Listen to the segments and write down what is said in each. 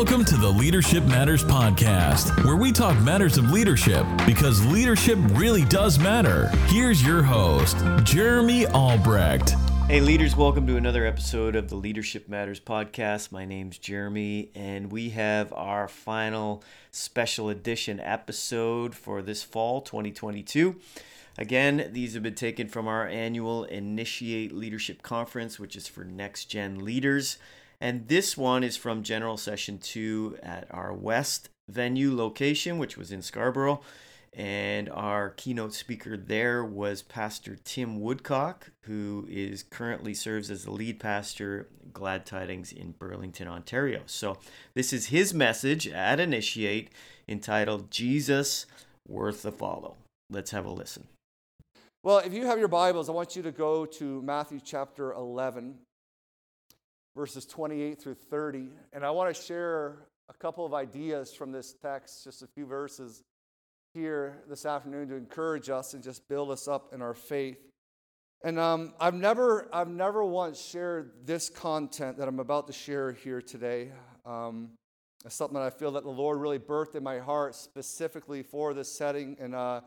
Welcome to the Leadership Matters Podcast, where we talk matters of leadership because leadership really does matter. Here's your host, Jeremy Albrecht. Hey, leaders, welcome to another episode of the Leadership Matters Podcast. My name's Jeremy, and we have our final special edition episode for this fall 2022. Again, these have been taken from our annual Initiate Leadership Conference, which is for next gen leaders. And this one is from General Session 2 at our West venue location, which was in Scarborough. And our keynote speaker there was Pastor Tim Woodcock, who is currently serves as the lead pastor Glad Tidings in Burlington, Ontario. So this is his message at Initiate entitled Jesus Worth the Follow. Let's have a listen. Well, if you have your Bibles, I want you to go to Matthew chapter 11 verses 28 through 30. And I want to share a couple of ideas from this text, just a few verses here this afternoon to encourage us and just build us up in our faith. And um, I've never, I've never once shared this content that I'm about to share here today. Um, it's something that I feel that the Lord really birthed in my heart specifically for this setting. And uh,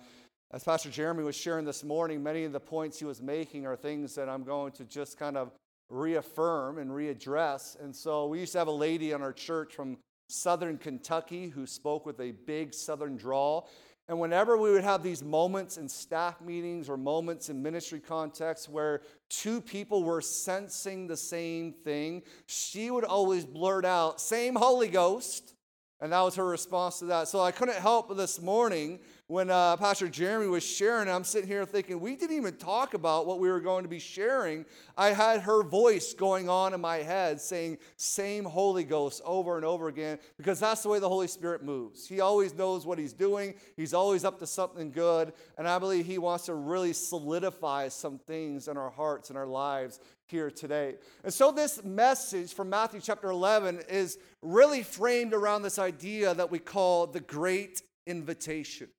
as Pastor Jeremy was sharing this morning, many of the points he was making are things that I'm going to just kind of reaffirm and readdress. And so we used to have a lady in our church from southern Kentucky who spoke with a big southern drawl. And whenever we would have these moments in staff meetings or moments in ministry contexts where two people were sensing the same thing, she would always blurt out, Same Holy Ghost. And that was her response to that. So I couldn't help this morning when uh, Pastor Jeremy was sharing, I'm sitting here thinking, we didn't even talk about what we were going to be sharing. I had her voice going on in my head saying, same Holy Ghost over and over again, because that's the way the Holy Spirit moves. He always knows what he's doing, he's always up to something good. And I believe he wants to really solidify some things in our hearts and our lives here today. And so, this message from Matthew chapter 11 is really framed around this idea that we call the Great Invitation.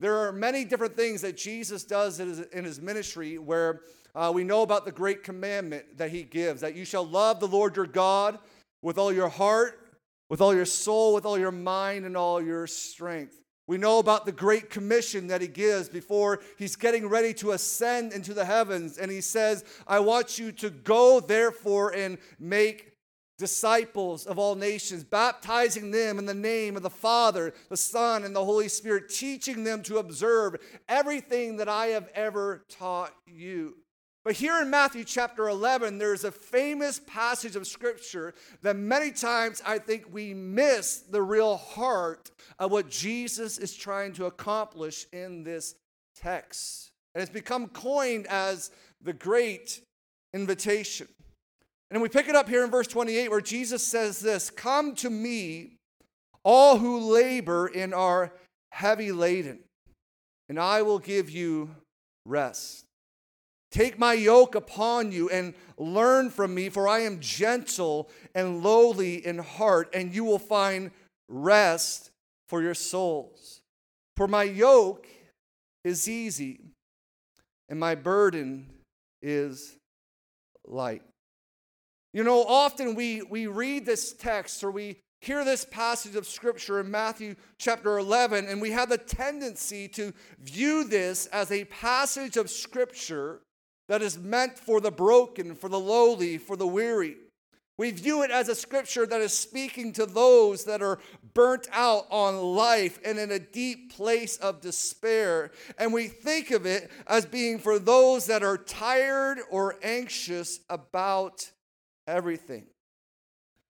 There are many different things that Jesus does in his, ministry where uh, we know about the great commandment that he gives that you shall love the Lord your God with all your heart, with all your soul, with all your mind, and all your strength. We know about the great commission that he gives before he's getting ready to ascend into the heavens. And he says, I want you to go, therefore, and make disciples of all nations, baptizing them in the name of the Father, the Son, and the Holy Spirit, teaching them to observe everything that I have ever taught you. But here in Matthew chapter 11, there's a famous passage of scripture that many times I think we miss the real heart of what Jesus is trying to accomplish in this text. And it's become coined as the great invitation. And we pick it up here in verse 28 where Jesus says this Come to me, all who labor and are heavy laden, and I will give you rest. Take my yoke upon you and learn from me, for I am gentle and lowly in heart, and you will find rest for your souls. For my yoke is easy, and my burden is light. You know, often we, we read this text or we hear this passage of scripture in Matthew chapter 11, and we have the tendency to view this as a passage of scripture that is meant for the broken, for the lowly, for the weary. We view it as a scripture that is speaking to those that are burnt out on life and in a deep place of despair. And we think of it as being for those that are tired or anxious about everything.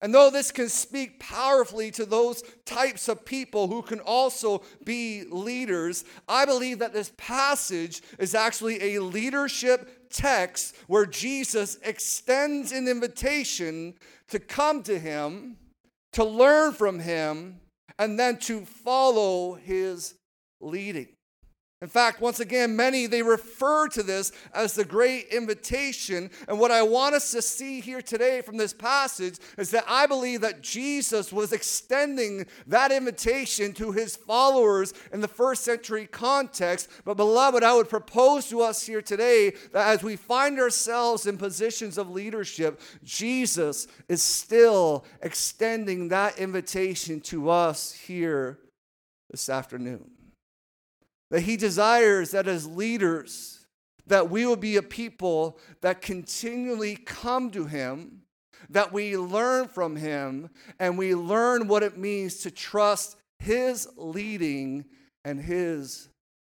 And though this can speak powerfully to those types of people who can also be leaders, I believe that this passage is actually a leadership text where Jesus extends an invitation to come to him, to learn from him, and then to follow his leading. In fact, once again, many they refer to this as the great invitation. And what I want us to see here today from this passage is that I believe that Jesus was extending that invitation to his followers in the first century context. But, beloved, I would propose to us here today that as we find ourselves in positions of leadership, Jesus is still extending that invitation to us here this afternoon that he desires that as leaders that we will be a people that continually come to him that we learn from him and we learn what it means to trust his leading and his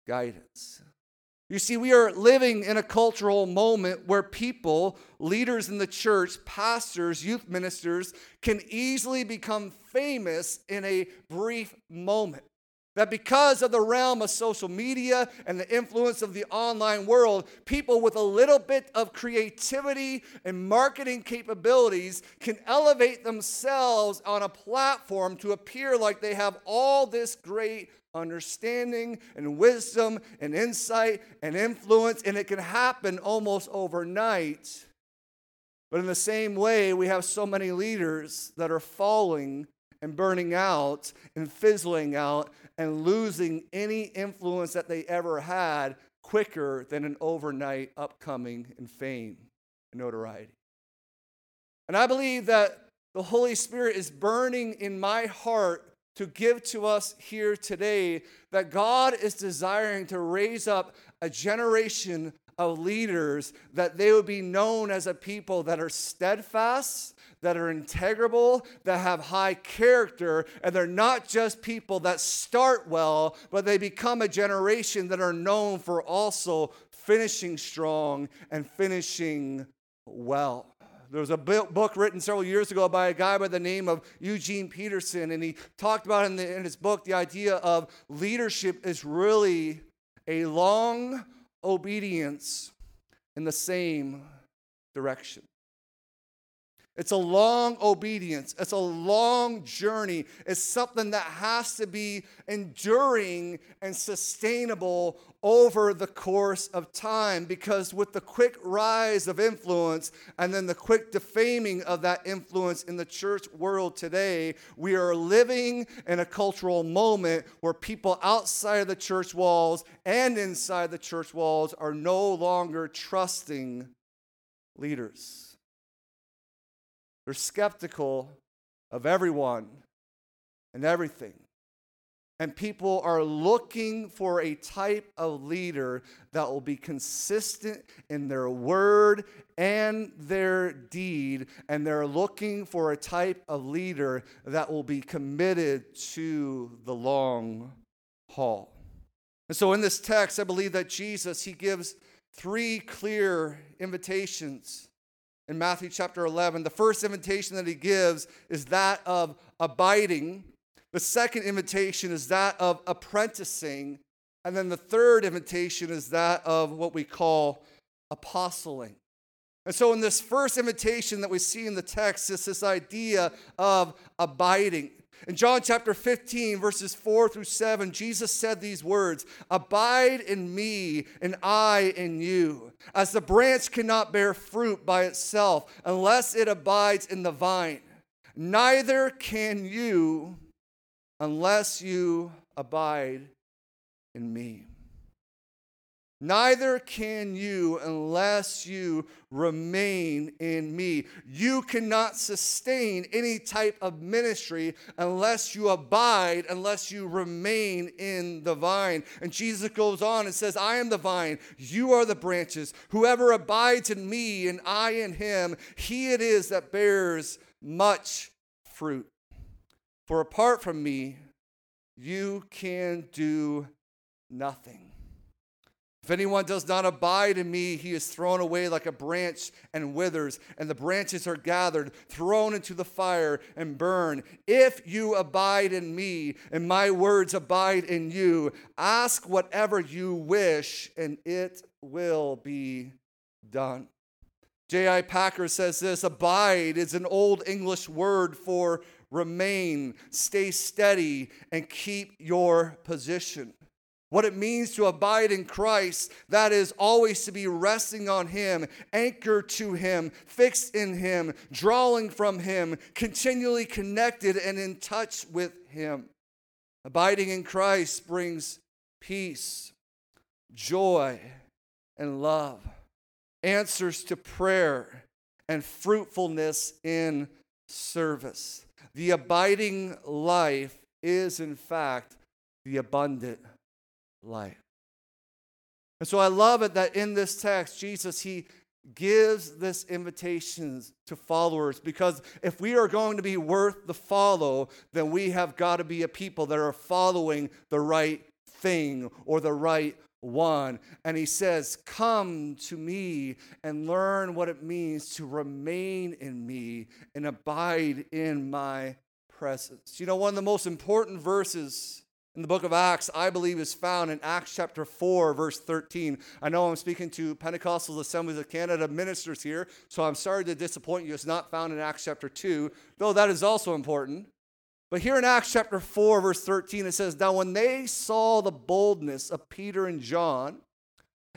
guidance you see, we are living in a cultural moment where people, leaders in the church, pastors, youth ministers, can easily become famous in a brief moment. That because of the realm of social media and the influence of the online world, people with a little bit of creativity and marketing capabilities can elevate themselves on a platform to appear like they have all this great understanding and wisdom and insight and influence, and it can happen almost overnight. But in the same way, we have so many leaders that are falling and burning out and fizzling out and losing any influence that they ever had quicker than an overnight upcoming in fame and notoriety. And I believe that the Holy Spirit is burning in my heart to give to us here today that God is desiring to raise up a generation of leaders that they would be known as a people that are steadfast, that are integrable, that have high character, and they're not just people that start well, but they become a generation that are known for also finishing strong and finishing well. There was a book written several years ago by a guy by the name of Eugene Peterson, and he talked about in, the, in his book the idea of leadership is really a long obedience in the same direction. It's a long obedience. It's a long journey. It's something that has to be enduring and sustainable over the course of time because, with the quick rise of influence and then the quick defaming of that influence in the church world today, we are living in a cultural moment where people outside of the church walls and inside the church walls are no longer trusting leaders. They're skeptical of everyone and everything. And people are looking for a type of leader that will be consistent in their word and their deed. And they're looking for a type of leader that will be committed to the long haul. And so in this text, I believe that Jesus, he gives three clear invitations in Matthew chapter 11. The first invitation that he gives is that of abiding, the second invitation is that of apprenticing, and then the third invitation is that of what we call apostling. And so, in this first invitation that we see in the text, is this idea of abiding. In John chapter 15, verses 4 through 7, Jesus said these words Abide in me, and I in you. As the branch cannot bear fruit by itself unless it abides in the vine, neither can you unless you abide in me. Neither can you unless you remain in me. You cannot sustain any type of ministry unless you abide, unless you remain in the vine. And Jesus goes on and says, I am the vine, you are the branches. Whoever abides in me and I in him, he it is that bears much fruit. For apart from me, you can do nothing. If anyone does not abide in me, he is thrown away like a branch and withers, and the branches are gathered, thrown into the fire, and burn. If you abide in me, and my words abide in you, ask whatever you wish, and it will be done. J.I. Packer says this abide is an old English word for remain, stay steady, and keep your position. What it means to abide in Christ, that is always to be resting on Him, anchored to Him, fixed in Him, drawing from Him, continually connected and in touch with Him. Abiding in Christ brings peace, joy, and love, answers to prayer, and fruitfulness in service. The abiding life is, in fact, the abundant life. And so I love it that in this text, Jesus, he gives this invitation to followers because if we are going to be worth the follow, then we have got to be a people that are following the right thing or the right one. And he says, Come to me and learn what it means to remain in me and abide in my presence. You know, one of the most important verses in the book of Acts, I believe, is found in Acts chapter 4, verse 13. I know I'm speaking to Pentecostal Assemblies of Canada ministers here, so I'm sorry to disappoint you. It's not found in Acts chapter 2, though that is also important. But here in Acts chapter 4, verse 13, it says, Now when they saw the boldness of Peter and John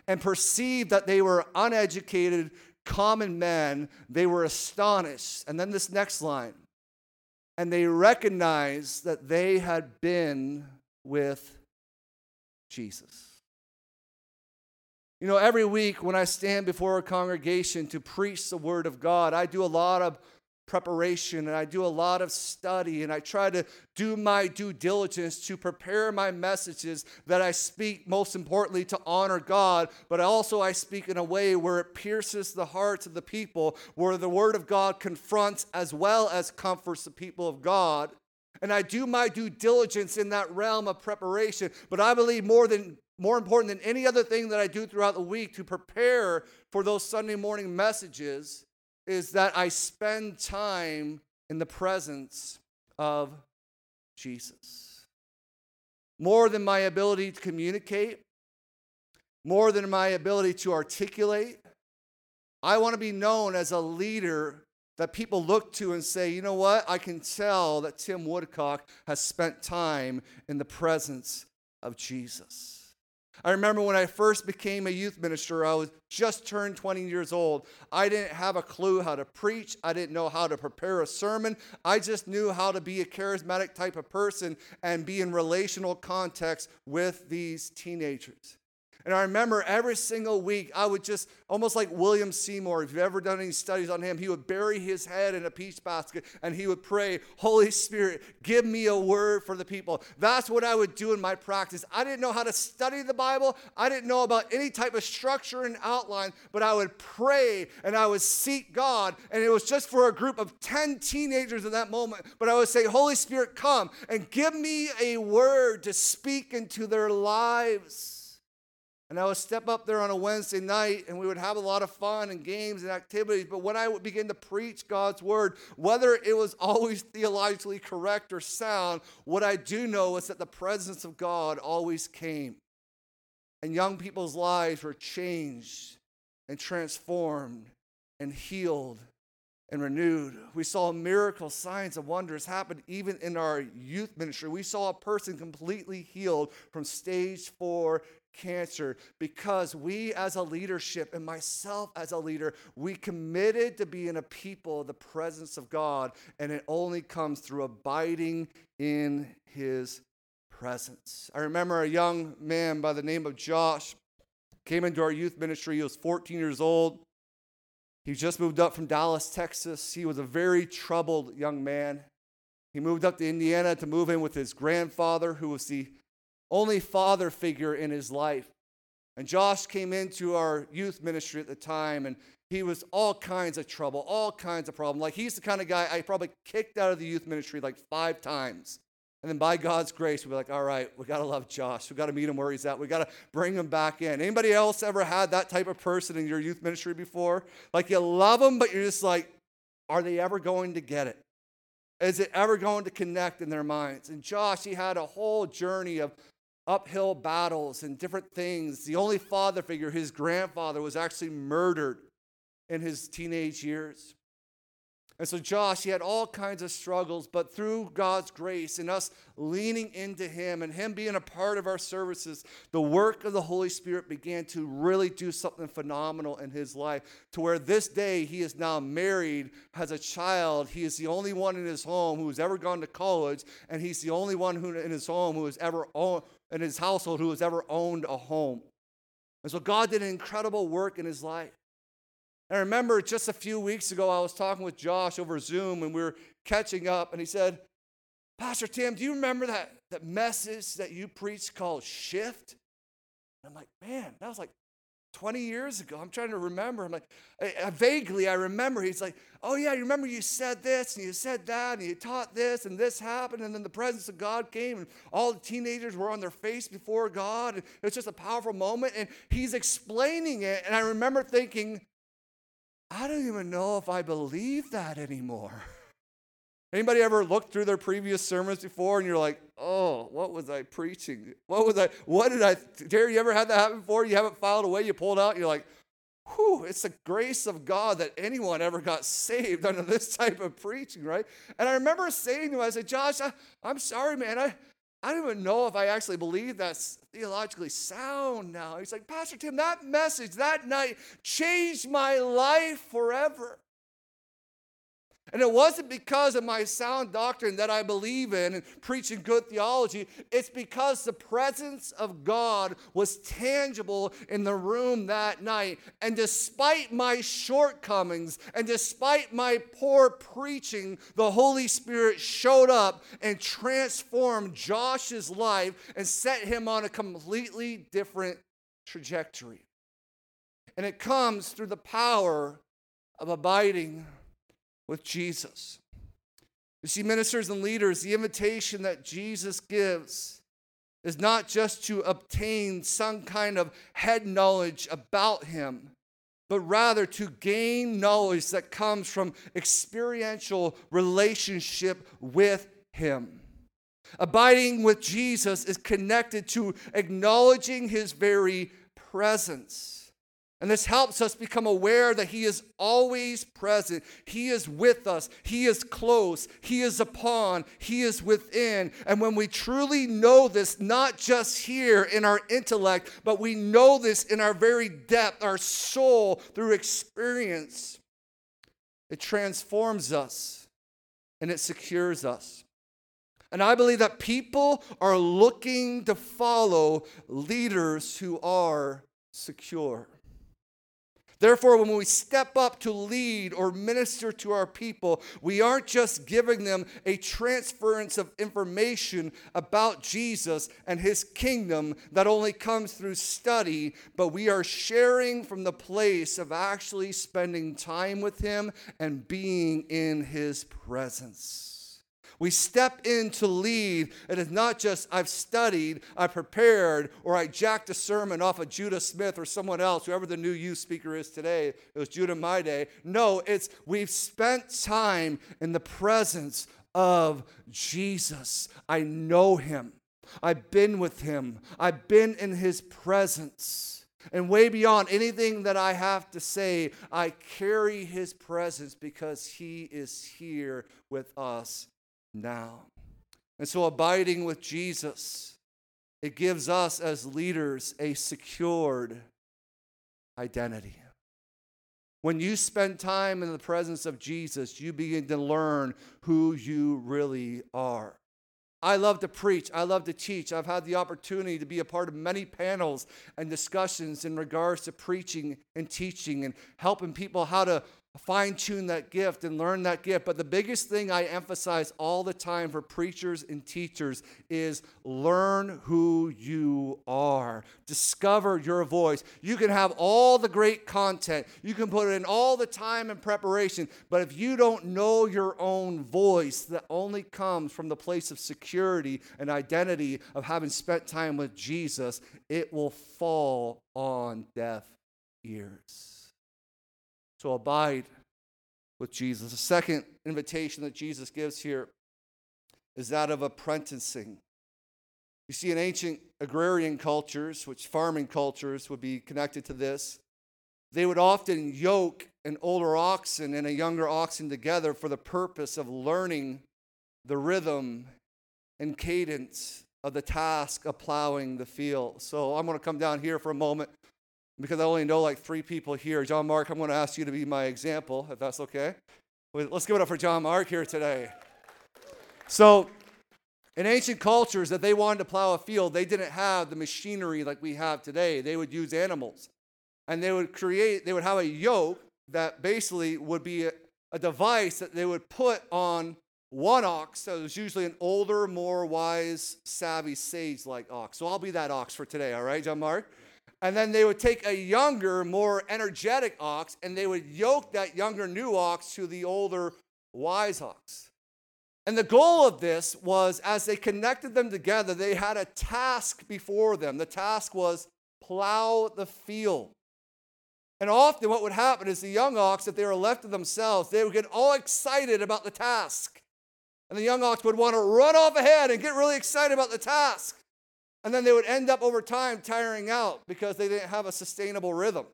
and perceived that they were uneducated, common men, they were astonished. And then this next line, and they recognized that they had been with Jesus. You know, every week when I stand before a congregation to preach the Word of God, I do a lot of preparation and I do a lot of study and I try to do my due diligence to prepare my messages that I speak most importantly to honor God, but also I speak in a way where it pierces the hearts of the people, where the Word of God confronts as well as comforts the people of God. And I do my due diligence in that realm of preparation. But I believe more than more important than any other thing that I do throughout the week to prepare for those Sunday morning messages is that I spend time in the presence of Jesus. More than my ability to communicate, more than my ability to articulate, I want to be known as a leader that people look to and say, you know what? I can tell that Tim Woodcock has spent time in the presence of Jesus. I remember when I first became a youth minister, I was just turned 20 years old. I didn't have a clue how to preach. I didn't know how to prepare a sermon. I just knew how to be a charismatic type of person and be in relational context with these teenagers. And I remember every single week, I would just, almost like William Seymour, if you've ever done any studies on him, he would bury his head in a peach basket and he would pray, Holy Spirit, give me a word for the people. That's what I would do in my practice. I didn't know how to study the Bible, I didn't know about any type of structure and outline, but I would pray and I would seek God. And it was just for a group of 10 teenagers in that moment. But I would say, Holy Spirit, come and give me a word to speak into their lives. And I would step up there on a Wednesday night and we would have a lot of fun and games and activities. But when I would begin to preach God's word, whether it was always theologically correct or sound, what I do know is that the presence of God always came. And young people's lives were changed and transformed and healed and renewed. We saw miracles, signs, and wonders happen even in our youth ministry. We saw a person completely healed from stage four cancer because we as a leadership and myself as a leader we committed to being a people of the presence of god and it only comes through abiding in his presence. I remember a young man by the name of josh came into our youth ministry. He was 14 years old. He just moved up from dallas texas. He was a very troubled young man. He moved up to indiana to move in with his grandfather who was the only father figure in his life. And Josh came into our youth ministry at the time, and he was all kinds of trouble, all kinds of problems. Like he's the kind of guy I probably kicked out of the youth ministry like five times. And then by God's grace, we're like, all right, we got to love Josh. We got to meet him where he's at. We got to bring him back in. Anybody else ever had that type of person in your youth ministry before? Like you love them, but you're just like, are they ever going to get it? Is it ever going to connect in their minds? And Josh, he had a whole journey of uphill battles and different things. The only father figure, his grandfather, was actually murdered in his teenage years. And so, Josh, he had all kinds of struggles, but through God's grace and us leaning into him and him being a part of our services, the work of the Holy Spirit began to really do something phenomenal in his life. To where this day he is now married, has a child. He is the only one in his home who has ever gone to college, and he's the only one who in his home who has ever owned, in his household who has ever owned a home. And so, God did an incredible work in his life. I remember just a few weeks ago, I was talking with Josh over Zoom and we were catching up, and he said, Pastor Tim, do you remember that, that message that you preached called Shift? And I'm like, man, that was like 20 years ago. I'm trying to remember. I'm like, I, I vaguely, I remember. He's like, oh, yeah, you remember you said this and you said that and you taught this and this happened. And then the presence of God came and all the teenagers were on their face before God. And it was just a powerful moment. And he's explaining it. And I remember thinking, I don't even know if I believe that anymore. Anybody ever looked through their previous sermons before and you're like, oh, what was I preaching? What was I, what did I, Jerry, you ever had that happen before? You haven't filed away, you pulled out, you're like, whew, it's the grace of God that anyone ever got saved under this type of preaching, right? And I remember saying to him, I said, Josh, I, I'm sorry, man. I, I don't even know if I actually believe that's theologically sound now. He's like, Pastor Tim, that message that night changed my life forever. And it wasn't because of my sound doctrine that I believe in and preaching good theology. It's because the presence of God was tangible in the room that night. And despite my shortcomings and despite my poor preaching, the Holy Spirit showed up and transformed Josh's life and set him on a completely different trajectory. And it comes through the power of abiding with Jesus. You see, ministers and leaders, the invitation that Jesus gives is not just to obtain some kind of head knowledge about Him, but rather to gain knowledge that comes from experiential relationship with Him. Abiding with Jesus is connected to acknowledging His very presence. And this helps us become aware that He is always present. He is with us. He is close. He is upon. He is within. And when we truly know this, not just here in our intellect, but we know this in our very depth, our soul, through experience, it transforms us and it secures us. And I believe that people are looking to follow leaders who are secure. Therefore, when we step up to lead or minister to our people, we aren't just giving them a transference of information about Jesus and his kingdom that only comes through study, but we are sharing from the place of actually spending time with him and being in his presence. We step in to lead. It is not just I've studied, I prepared, or I jacked a sermon off of Judah Smith or someone else, whoever the new youth speaker is today. It was Judah my day. No, it's we've spent time in the presence of Jesus. I know him. I've been with him. I've been in his presence. And way beyond anything that I have to say, I carry his presence because he is here with us now. And so, abiding with Jesus, it gives us as leaders a secured identity. When you spend time in the presence of Jesus, you begin to learn who you really are. I love to preach. I love to teach. I've had the opportunity to be a part of many panels and discussions in regards to preaching and teaching and helping people how to fine tune that gift and learn that gift. But the biggest thing I emphasize all the time for preachers and teachers is learn who you are. Discover your voice. You can have all the great content, you can put in all the time and preparation, but if you don't know your own voice that only comes from the place of security and identity of having spent time with Jesus, it will fall on deaf ears. So abide with Jesus. The second invitation that Jesus gives here is that of apprenticing. You see, in ancient agrarian cultures, which farming cultures would be connected to this, they would often yoke an older oxen and a younger oxen together for the purpose of learning the rhythm and cadence of the task of plowing the field. So I'm going to come down here for a moment because I only know like three people here. John Mark, I'm going to ask you to be my example, if that's okay. Let's give it up for John Mark here today. So, in ancient cultures, that they wanted to plow a field, they didn't have the machinery like we have today. They would use animals. And they would create, they would have a yoke that basically would be a, a device that they would put on one ox. So it was usually an older, more wise, savvy, sage like ox. So I'll be that ox for today, all right, John Mark? And then they would take a younger, more energetic ox and they would yoke that younger new ox to the older, wise ox. And the goal of this was as they connected them together, they had a task before them. The task was plow the field. And often, what would happen is the young ox, if they were left to themselves, they would get all excited about the task. And the young ox would want to run off ahead and get really excited about the task. And then they would end up over time tiring out because they didn't have a sustainable rhythm.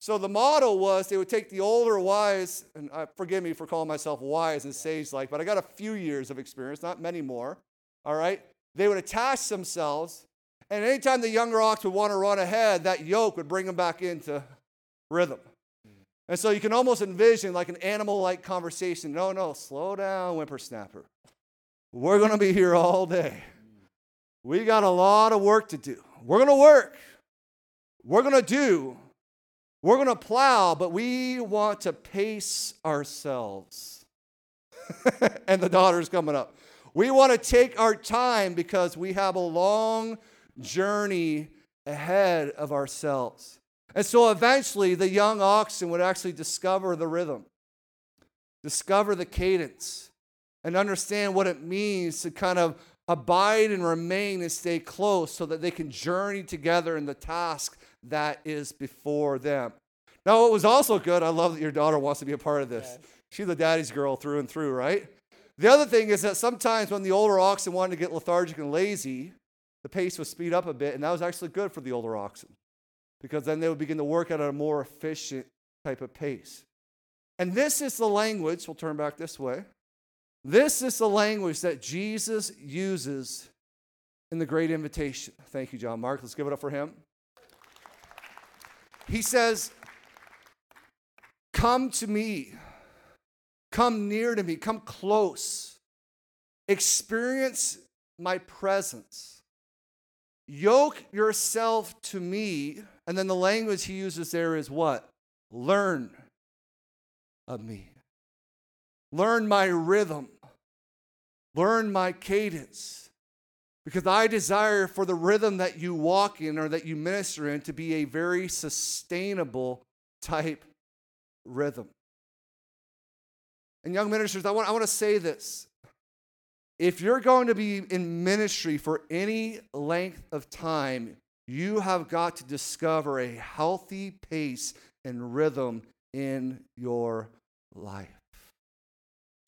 So the model was they would take the older wise, and uh, forgive me for calling myself wise and sage like, but I got a few years of experience, not many more. All right? They would attach themselves, and anytime the younger ox would want to run ahead, that yoke would bring them back into rhythm. And so you can almost envision like an animal like conversation. No, no, slow down, whippersnapper. We're going to be here all day. We got a lot of work to do. We're going to work. We're going to do. We're going to plow, but we want to pace ourselves. and the daughter's coming up. We want to take our time because we have a long journey ahead of ourselves. And so eventually, the young oxen would actually discover the rhythm, discover the cadence, and understand what it means to kind of abide and remain and stay close so that they can journey together in the task that is before them. Now, what was also good, I love that your daughter wants to be a part of this. She's the daddy's girl through and through, right? The other thing is that sometimes when the older oxen wanted to get lethargic and lazy, the pace would speed up a bit, and that was actually good for the older oxen because then they would begin to work at a more efficient type of pace. And this is the language, we'll turn back this way. This is the language that Jesus uses in the Great Invitation. Thank you, John Mark. Let's give it up for him. He says, Come to me, come near to me, come close, experience my presence. Yoke yourself to me and then the language he uses there is what? Learn of me. Learn my rhythm. Learn my cadence. Because I desire for the rhythm that you walk in or that you minister in to be a very sustainable type rhythm. And young ministers, I want, I want to say this. If you're going to be in ministry for any length of time, you have got to discover a healthy pace and rhythm in your life.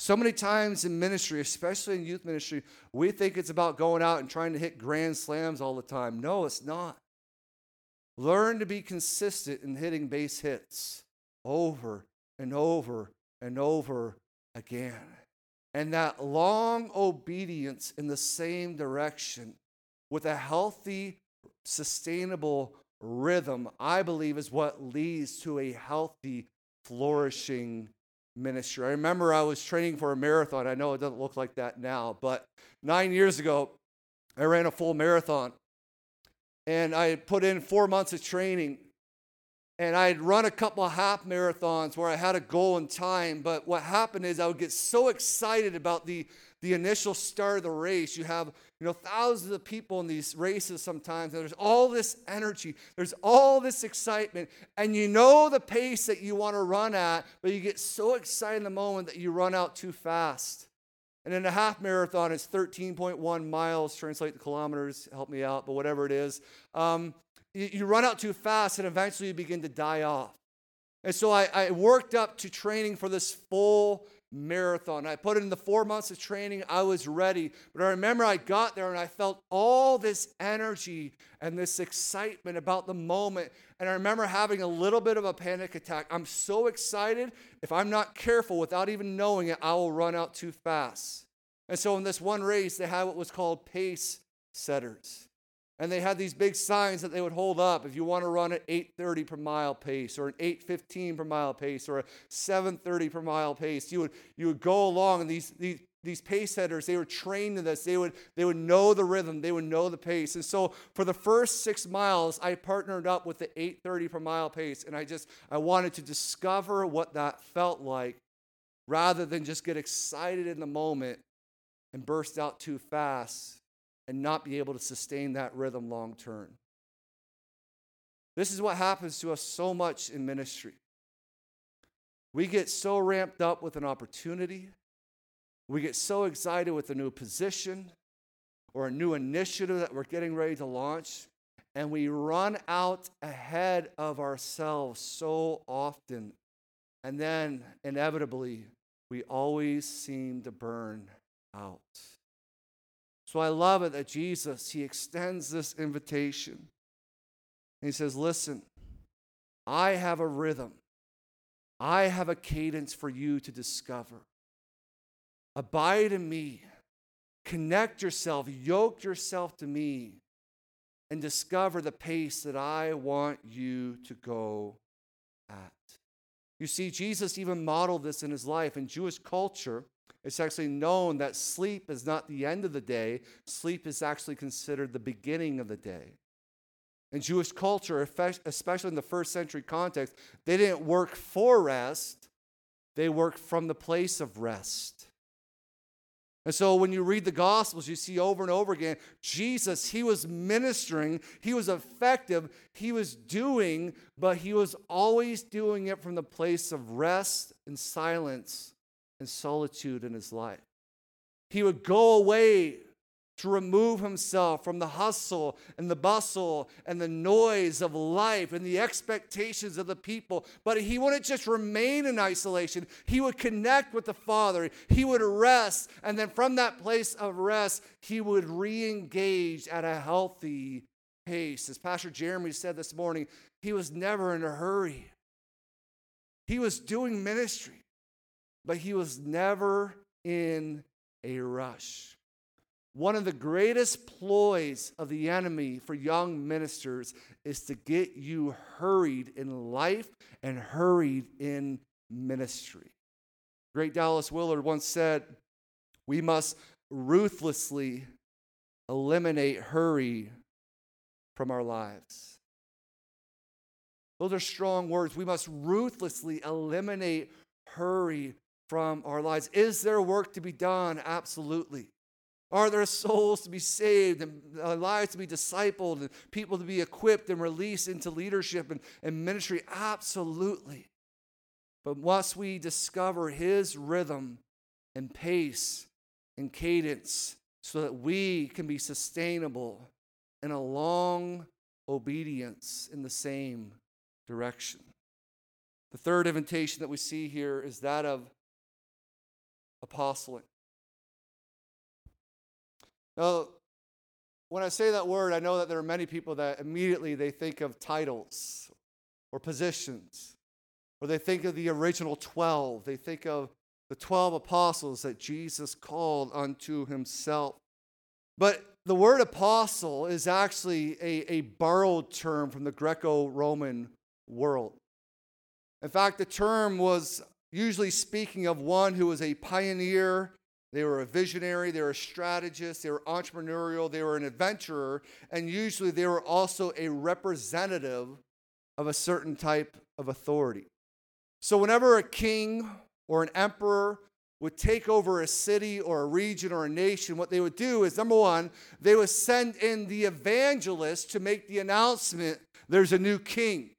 So many times in ministry, especially in youth ministry, we think it's about going out and trying to hit grand slams all the time. No, it's not. Learn to be consistent in hitting base hits over and over and over again. And that long obedience in the same direction with a healthy sustainable rhythm, I believe, is what leads to a healthy, flourishing ministry. I remember I was training for a marathon. I know it doesn't look like that now, but nine years ago, I ran a full marathon. And I put in four months of training. And I had run a couple of half marathons where I had a goal in time. But what happened is I would get so excited about the the initial start of the race. You have, you know, thousands of people in these races sometimes, and there's all this energy, there's all this excitement, and you know the pace that you want to run at, but you get so excited in the moment that you run out too fast. And in a half marathon, it's 13.1 miles, translate the kilometers, help me out, but whatever it is. Um, you, you run out too fast, and eventually you begin to die off. And so I, I worked up to training for this full marathon. I put in the four months of training, I was ready. But I remember I got there and I felt all this energy and this excitement about the moment. And I remember having a little bit of a panic attack. I'm so excited. If I'm not careful without even knowing it, I will run out too fast. And so in this one race, they had what was called pace setters. And they had these big signs that they would hold up if you want to run at 8:30 per mile pace or an 8:15 per mile pace or a 7:30 per mile pace. You would you would go along and these these these pace setters, they were trained in this. They would, they would know the rhythm, they would know the pace. And so for the first six miles, I partnered up with the 830 per mile pace. And I just I wanted to discover what that felt like rather than just get excited in the moment and burst out too fast and not be able to sustain that rhythm long term. This is what happens to us so much in ministry. We get so ramped up with an opportunity, we get so excited with a new position or a new initiative that we're getting ready to launch, and we run out ahead of ourselves so often. And then inevitably, we always seem to burn out. So I love it that Jesus, he extends this invitation. he says, Listen, I have a rhythm, I have a cadence for you to discover. Abide in me, connect yourself, yoke yourself to me, and discover the pace that I want you to go at. You see, Jesus even modeled this in his life. In Jewish culture, it's actually known that sleep is not the end of the day, sleep is actually considered the beginning of the day. In Jewish culture, especially in the first century context, they didn't work for rest, they worked from the place of rest. And so when you read the Gospels, you see over and over again Jesus, he was ministering, he was effective, he was doing, but he was always doing it from the place of rest and silence and solitude in his life. He would go away to remove himself from the hustle and the bustle and the noise of life and the expectations of the people. But he wouldn't just remain in isolation, he would connect with the Father. He would rest. And then from that place of rest, he would re engage at a healthy pace. As Pastor Jeremy said this morning, he was never in a hurry, he was doing ministry but he was never in a rush. One of the greatest ploys of the enemy for young ministers is to get you hurried in life and hurried in ministry. Great Dallas Willard once said, We must ruthlessly eliminate hurry from our lives. Those are strong words. We must ruthlessly eliminate hurry from our lives. Is there work to be done? Absolutely. Are there souls to be saved and uh, lives to be discipled and people to be equipped and released into leadership and, and ministry? Absolutely. But must we discover His rhythm and pace and cadence so that we can be sustainable in a long obedience in the same direction? The third invitation that we see here is that of apostolic. Now, when I say that word, I know that there are many people that immediately they think of titles or positions, or they think of the original 12. They think of the 12 apostles that Jesus called unto himself. But the word apostle is actually a, a borrowed term from the Greco Roman world. In fact, the term was usually speaking of one who was a pioneer, they were a visionary, they were a strategist, they were entrepreneurial, they were an adventurer, and usually they were also a representative of a certain type of authority. So, whenever a king or an emperor would take over a city or a region or a nation, what they would do is number one, they would send in the evangelist to make the announcement there's a new king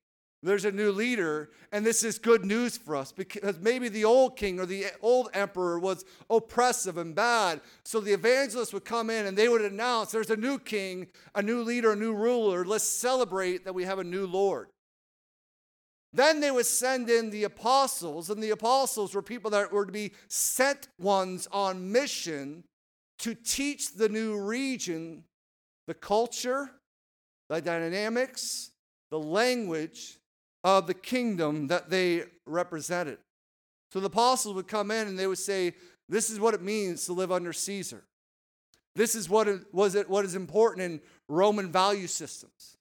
there's a new leader, and this is good news for us because maybe the old king or the old emperor was oppressive and bad. So the evangelists would come in and they would announce there's a new king, a new leader, a new ruler. Let's celebrate that we have a new Lord. Then they would send in the apostles, and the apostles were people that were to be sent ones on mission to teach the new region the culture, the dynamics, the language of the kingdom that they represented. So the apostles would come in and they would say, This is what it means to live under Caesar. This is what, it, was it, what is important in Roman value systems.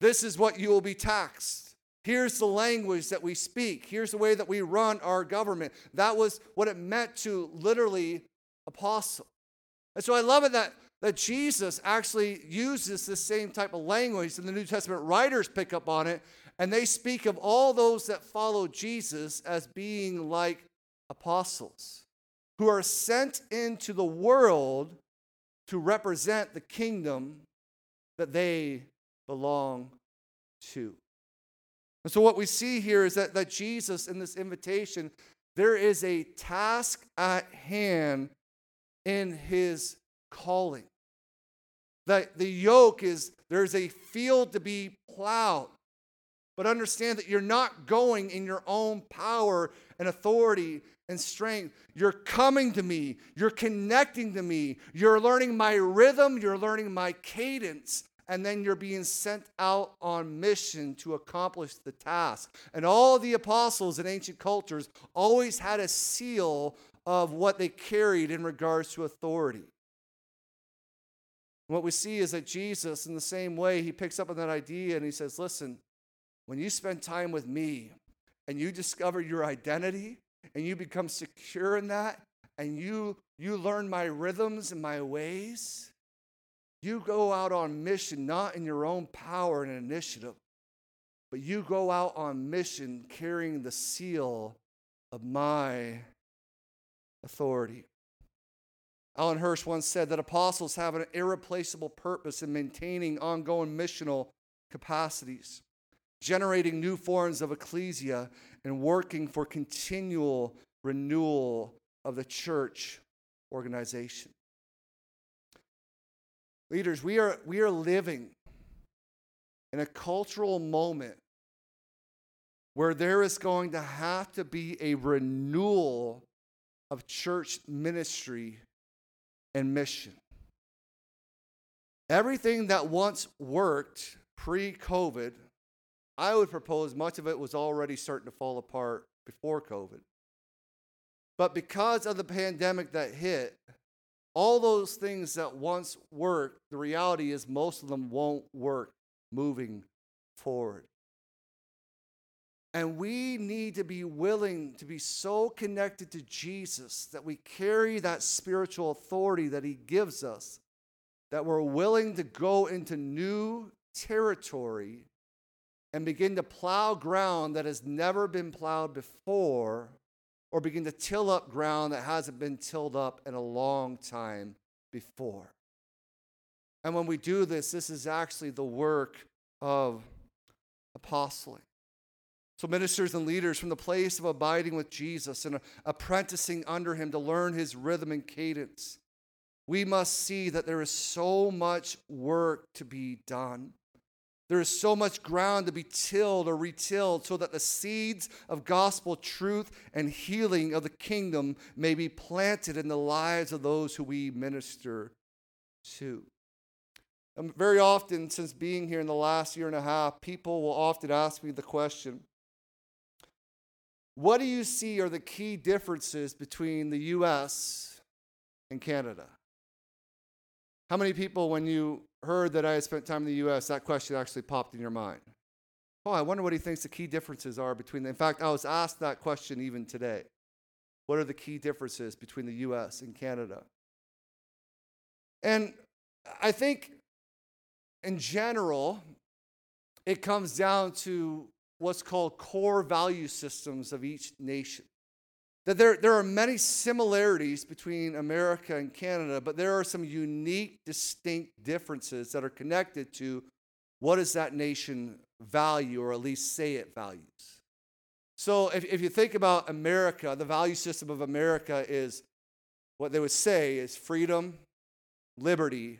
This is what you will be taxed. Here's the language that we speak. Here's the way that we run our government. That was what it meant to literally apostle. And so I love it that, that Jesus actually uses this same type of language, and the New Testament writers pick up on it, and they speak of all those that follow Jesus as being like apostles who are sent into the world to represent the kingdom that they belong to. And so, what we see here is that, that Jesus, in this invitation, there is a task at hand in his calling. That the yoke is, there's a field to be plowed. But understand that you're not going in your own power and authority and strength. You're coming to me. You're connecting to me. You're learning my rhythm. You're learning my cadence. And then you're being sent out on mission to accomplish the task. And all the apostles in ancient cultures always had a seal of what they carried in regards to authority. what we see is that Jesus, in the same way, he picks up on that idea and he says, Listen, when you spend time with me and you discover your identity and you become secure in that and you you learn my rhythms and my ways, you go out on mission not in your own power and initiative, but you go out on mission carrying the seal of my authority. Alan Hirsch once said that apostles have an irreplaceable purpose in maintaining ongoing missional capacities generating new forms of ecclesia, and working for continual renewal of the church organization. Leaders, we are, we are living in a cultural moment where there is going to have to be a renewal of church ministry and mission. Everything that once worked pre COVID I would propose much of it was already starting to fall apart before COVID. But because of the pandemic that hit, all those things that once worked, the reality is most of them won't work moving forward. And we need to be willing to be so connected to Jesus that we carry that spiritual authority that he gives us, that we're willing to go into new territory and begin to plow ground that has never been plowed before, or begin to till up ground that hasn't been tilled up in a long time before. And when we do this, this is actually the work of apostling. So, ministers and leaders, from the place of abiding with Jesus and apprenticing under him to learn his rhythm and cadence, we must see that there is so much work to be done. There is so much ground to be tilled or retilled so that the seeds of gospel truth and healing of the kingdom may be planted in the lives of those who we minister to. And very often, since being here in the last year and a half, people will often ask me the question What do you see are the key differences between the U.S. and Canada? How many people, when you heard that I had spent time in the U.S., that question actually popped in your mind? Oh, I wonder what he thinks the key differences are between them. In fact, I was asked that question even today. What are the key differences between the U.S. and Canada? And I think in general, it comes down to what's called core value systems of each nation that there, there are many similarities between America and Canada, but there are some unique, distinct differences that are connected to what does that nation value, or at least say it values. So if, if you think about America, the value system of America is what they would say is freedom, liberty,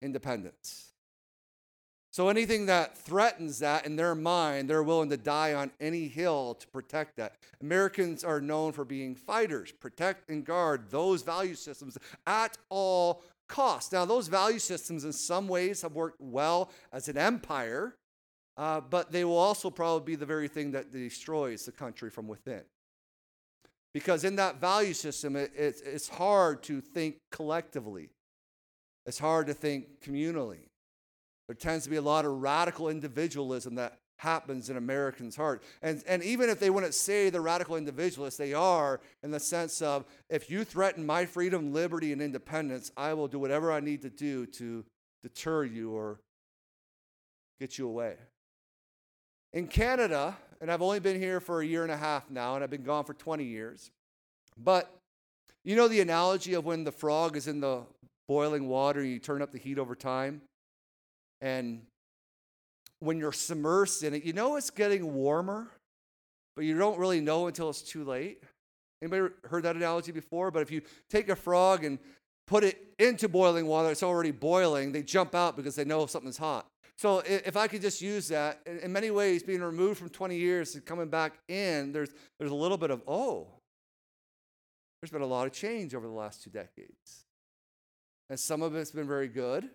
independence. So anything that threatens that in their mind, they're willing to die on any hill to protect that. Americans are known for being fighters, protect and guard those value systems at all costs. Now, those value systems in some ways have worked well as an empire, uh, but they will also probably be the very thing that destroys the country from within. Because in that value system, it, it, it's hard to think collectively. It's hard to think communally. There tends to be a lot of radical individualism that happens in Americans' heart. And, and even if they wouldn't say the radical individualists, they are in the sense of if you threaten my freedom, liberty, and independence, I will do whatever I need to do to deter you or get you away. In Canada, and I've only been here for a year and a half now, and I've been gone for 20 years, but you know the analogy of when the frog is in the boiling water, and you turn up the heat over time? And when you're submersed in it, you know it's getting warmer, but you don't really know until it's too late. Anybody heard that analogy before? But if you take a frog and put it into boiling water, it's already boiling, they jump out because they know something's hot. So if I could just use that, in many ways, being removed from 20 years and coming back in, there's, there's a little bit of, oh, there's been a lot of change over the last two decades. And some of it's been very good,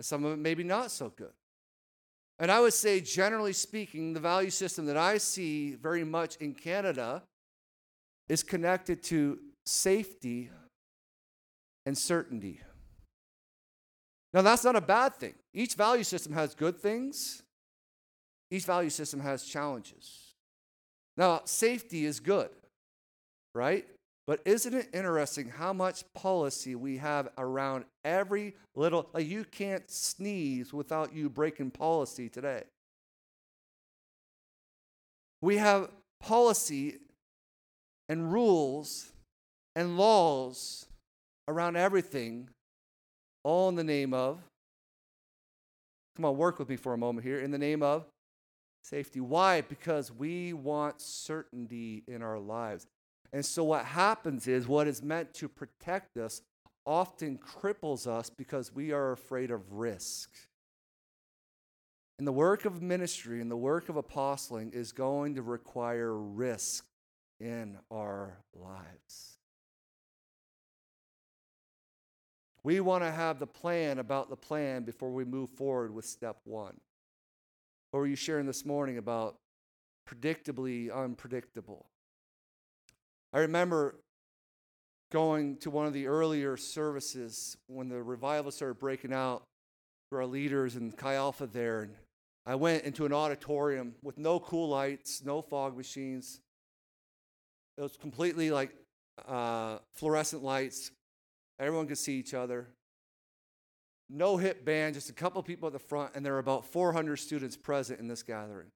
and some of it maybe not so good. And I would say, generally speaking, the value system that I see very much in Canada is connected to safety and certainty. Now, that's not a bad thing. Each value system has good things, each value system has challenges. Now, safety is good, right? But isn't it interesting how much policy we have around every little, like you can't sneeze without you breaking policy today. We have policy and rules and laws around everything, all in the name of, come on, work with me for a moment here, in the name of safety. Why? Because we want certainty in our lives. And so what happens is what is meant to protect us often cripples us because we are afraid of risk. And the work of ministry and the work of apostling is going to require risk in our lives. We want to have the plan about the plan before we move forward with step one. What were you sharing this morning about predictably unpredictable? I remember going to one of the earlier services when the revival started breaking out for our leaders and Chi Alpha there. And I went into an auditorium with no cool lights, no fog machines. It was completely like uh, fluorescent lights. Everyone could see each other. No hip band, just a couple people at the front, and there were about 400 students present in this gathering.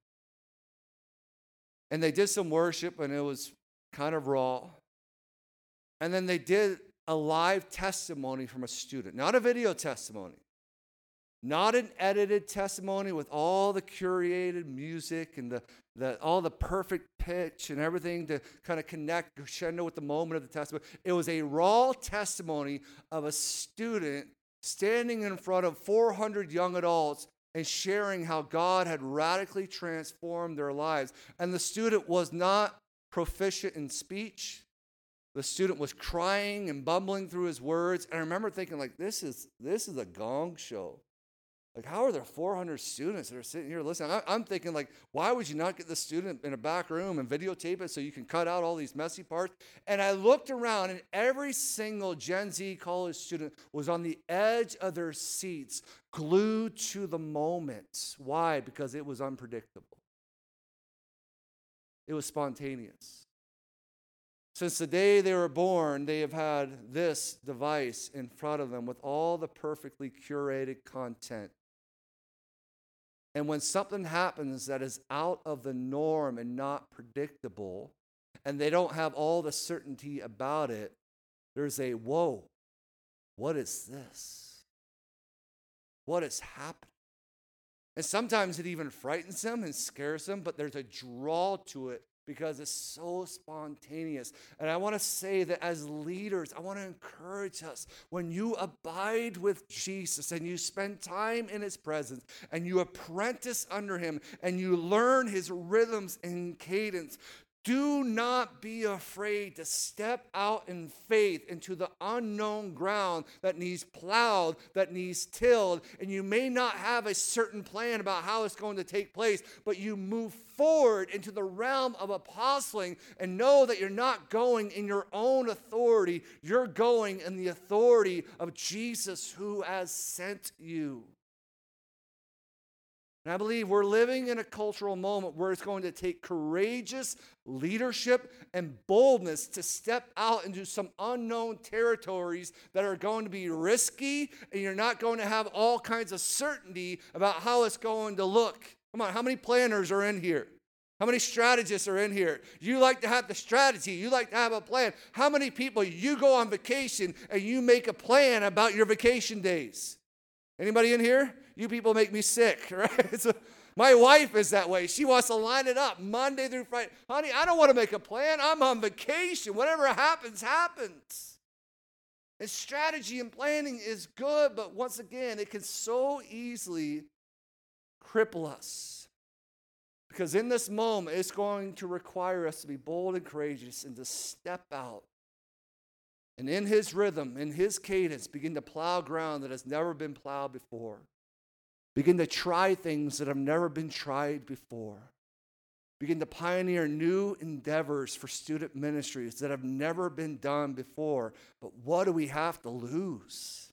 And they did some worship, and it was kind of raw. And then they did a live testimony from a student, not a video testimony, not an edited testimony with all the curated music and the, the, all the perfect pitch and everything to kind of connect crescendo with the moment of the testimony. It was a raw testimony of a student standing in front of 400 young adults and sharing how God had radically transformed their lives. And the student was not proficient in speech. The student was crying and bumbling through his words. And I remember thinking, like, this is this is a gong show. Like, how are there 400 students that are sitting here listening? I'm thinking, like, why would you not get the student in a back room and videotape it so you can cut out all these messy parts? And I looked around, and every single Gen Z college student was on the edge of their seats, glued to the moment. Why? Because it was unpredictable. It was spontaneous. Since the day they were born, they have had this device in front of them with all the perfectly curated content. And when something happens that is out of the norm and not predictable, and they don't have all the certainty about it, there's a whoa, what is this? What is happening? And sometimes it even frightens them and scares them, but there's a draw to it because it's so spontaneous. And I want to say that as leaders, I want to encourage us when you abide with Jesus and you spend time in his presence and you apprentice under him and you learn his rhythms and cadence, do not be afraid to step out in faith into the unknown ground that needs plowed, that needs tilled. And you may not have a certain plan about how it's going to take place, but you move forward into the realm of apostling and know that you're not going in your own authority. You're going in the authority of Jesus who has sent you. And I believe we're living in a cultural moment where it's going to take courageous leadership and boldness to step out into some unknown territories that are going to be risky, and you're not going to have all kinds of certainty about how it's going to look. Come on, how many planners are in here? How many strategists are in here? You like to have the strategy, you like to have a plan. How many people you go on vacation and you make a plan about your vacation days? Anybody in here? You people make me sick, right? So my wife is that way. She wants to line it up Monday through Friday. Honey, I don't want to make a plan. I'm on vacation. Whatever happens, happens. And strategy and planning is good, but once again, it can so easily cripple us. Because in this moment, it's going to require us to be bold and courageous and to step out and in his rhythm, in his cadence, begin to plow ground that has never been plowed before. Begin to try things that have never been tried before. Begin to pioneer new endeavors for student ministries that have never been done before. But what do we have to lose?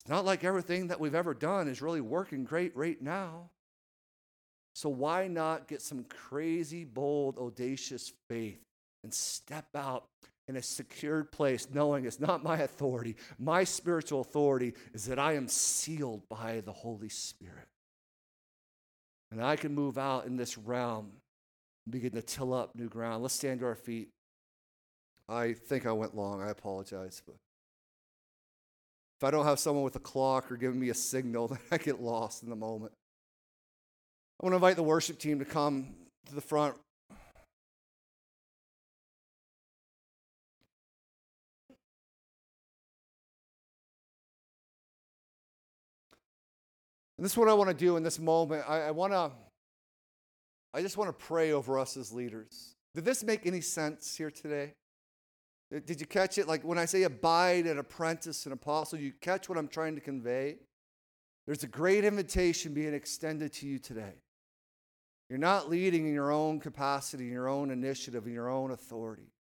It's not like everything that we've ever done is really working great right now. So why not get some crazy, bold, audacious faith and step out in a secured place, knowing it's not my authority. My spiritual authority is that I am sealed by the Holy Spirit. And I can move out in this realm and begin to till up new ground. Let's stand to our feet. I think I went long. I apologize. But if I don't have someone with a clock or giving me a signal, then I get lost in the moment. I want to invite the worship team to come to the front And this is what I want to do in this moment. I, I want to, I just want to pray over us as leaders. Did this make any sense here today? Did you catch it? Like when I say abide, an apprentice, an apostle, you catch what I'm trying to convey? There's a great invitation being extended to you today. You're not leading in your own capacity, in your own initiative, in your own authority.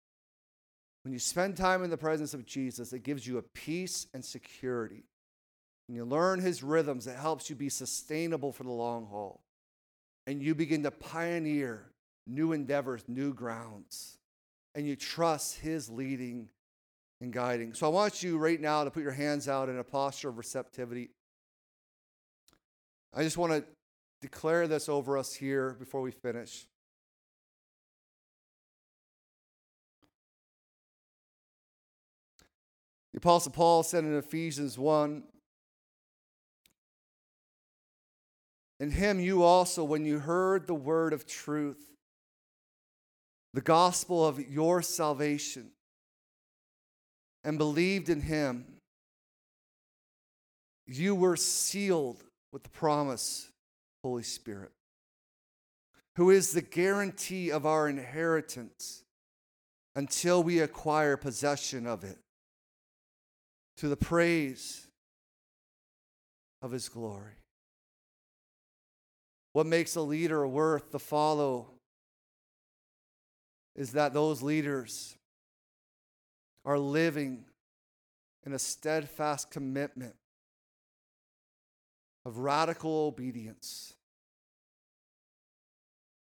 When you spend time in the presence of Jesus, it gives you a peace and security and you learn his rhythms, it helps you be sustainable for the long haul. And you begin to pioneer new endeavors, new grounds. And you trust his leading and guiding. So I want you right now to put your hands out in a posture of receptivity. I just want to declare this over us here before we finish. The Apostle Paul said in Ephesians 1 In him you also, when you heard the word of truth, the gospel of your salvation, and believed in him, you were sealed with the promise, Holy Spirit, who is the guarantee of our inheritance until we acquire possession of it, to the praise of his glory. What makes a leader worth the follow is that those leaders are living in a steadfast commitment of radical obedience,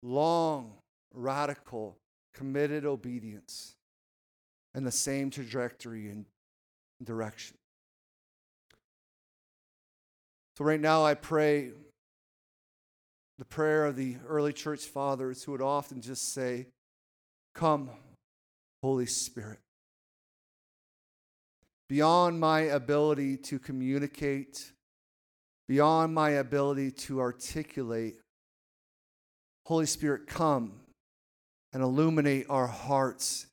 long, radical, committed obedience, in the same trajectory and direction. So, right now, I pray the prayer of the early church fathers who would often just say, Come, Holy Spirit. Beyond my ability to communicate, beyond my ability to articulate, Holy Spirit, come and illuminate our hearts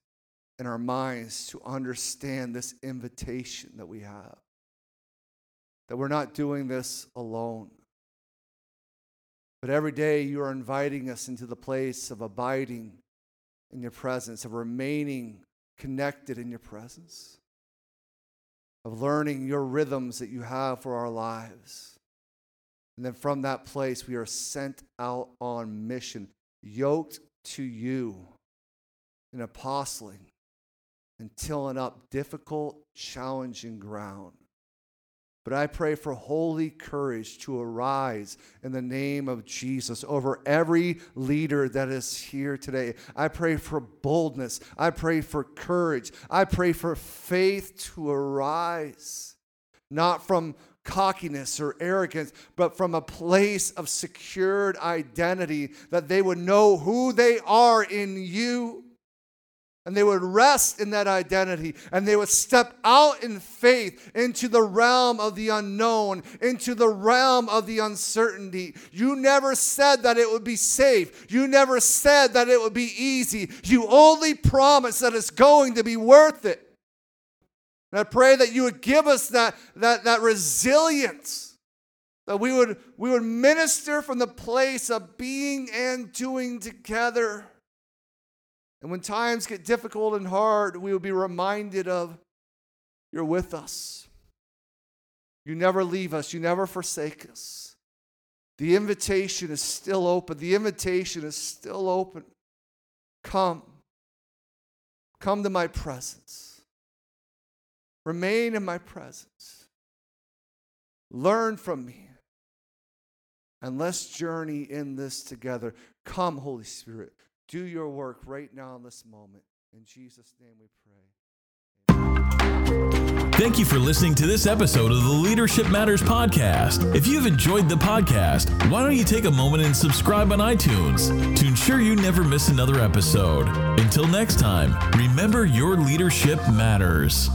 and our minds to understand this invitation that we have. That we're not doing this alone. But every day you are inviting us into the place of abiding in your presence, of remaining connected in your presence, of learning your rhythms that you have for our lives. And then from that place, we are sent out on mission, yoked to you in apostling and tilling up difficult, challenging ground. But I pray for holy courage to arise in the name of Jesus over every leader that is here today. I pray for boldness. I pray for courage. I pray for faith to arise, not from cockiness or arrogance, but from a place of secured identity that they would know who they are in you and they would rest in that identity and they would step out in faith into the realm of the unknown, into the realm of the uncertainty. You never said that it would be safe. You never said that it would be easy. You only promised that it's going to be worth it. And I pray that you would give us that, that, that resilience, that we would, we would minister from the place of being and doing together. And when times get difficult and hard, we will be reminded of you're with us. You never leave us, you never forsake us. The invitation is still open. The invitation is still open. Come. Come to my presence. Remain in my presence. Learn from me. And let's journey in this together. Come, Holy Spirit. Do your work right now in this moment. In Jesus' name we pray. Thank you for listening to this episode of the Leadership Matters podcast. If you've enjoyed the podcast, why don't you take a moment and subscribe on iTunes to ensure you never miss another episode? Until next time, remember your leadership matters.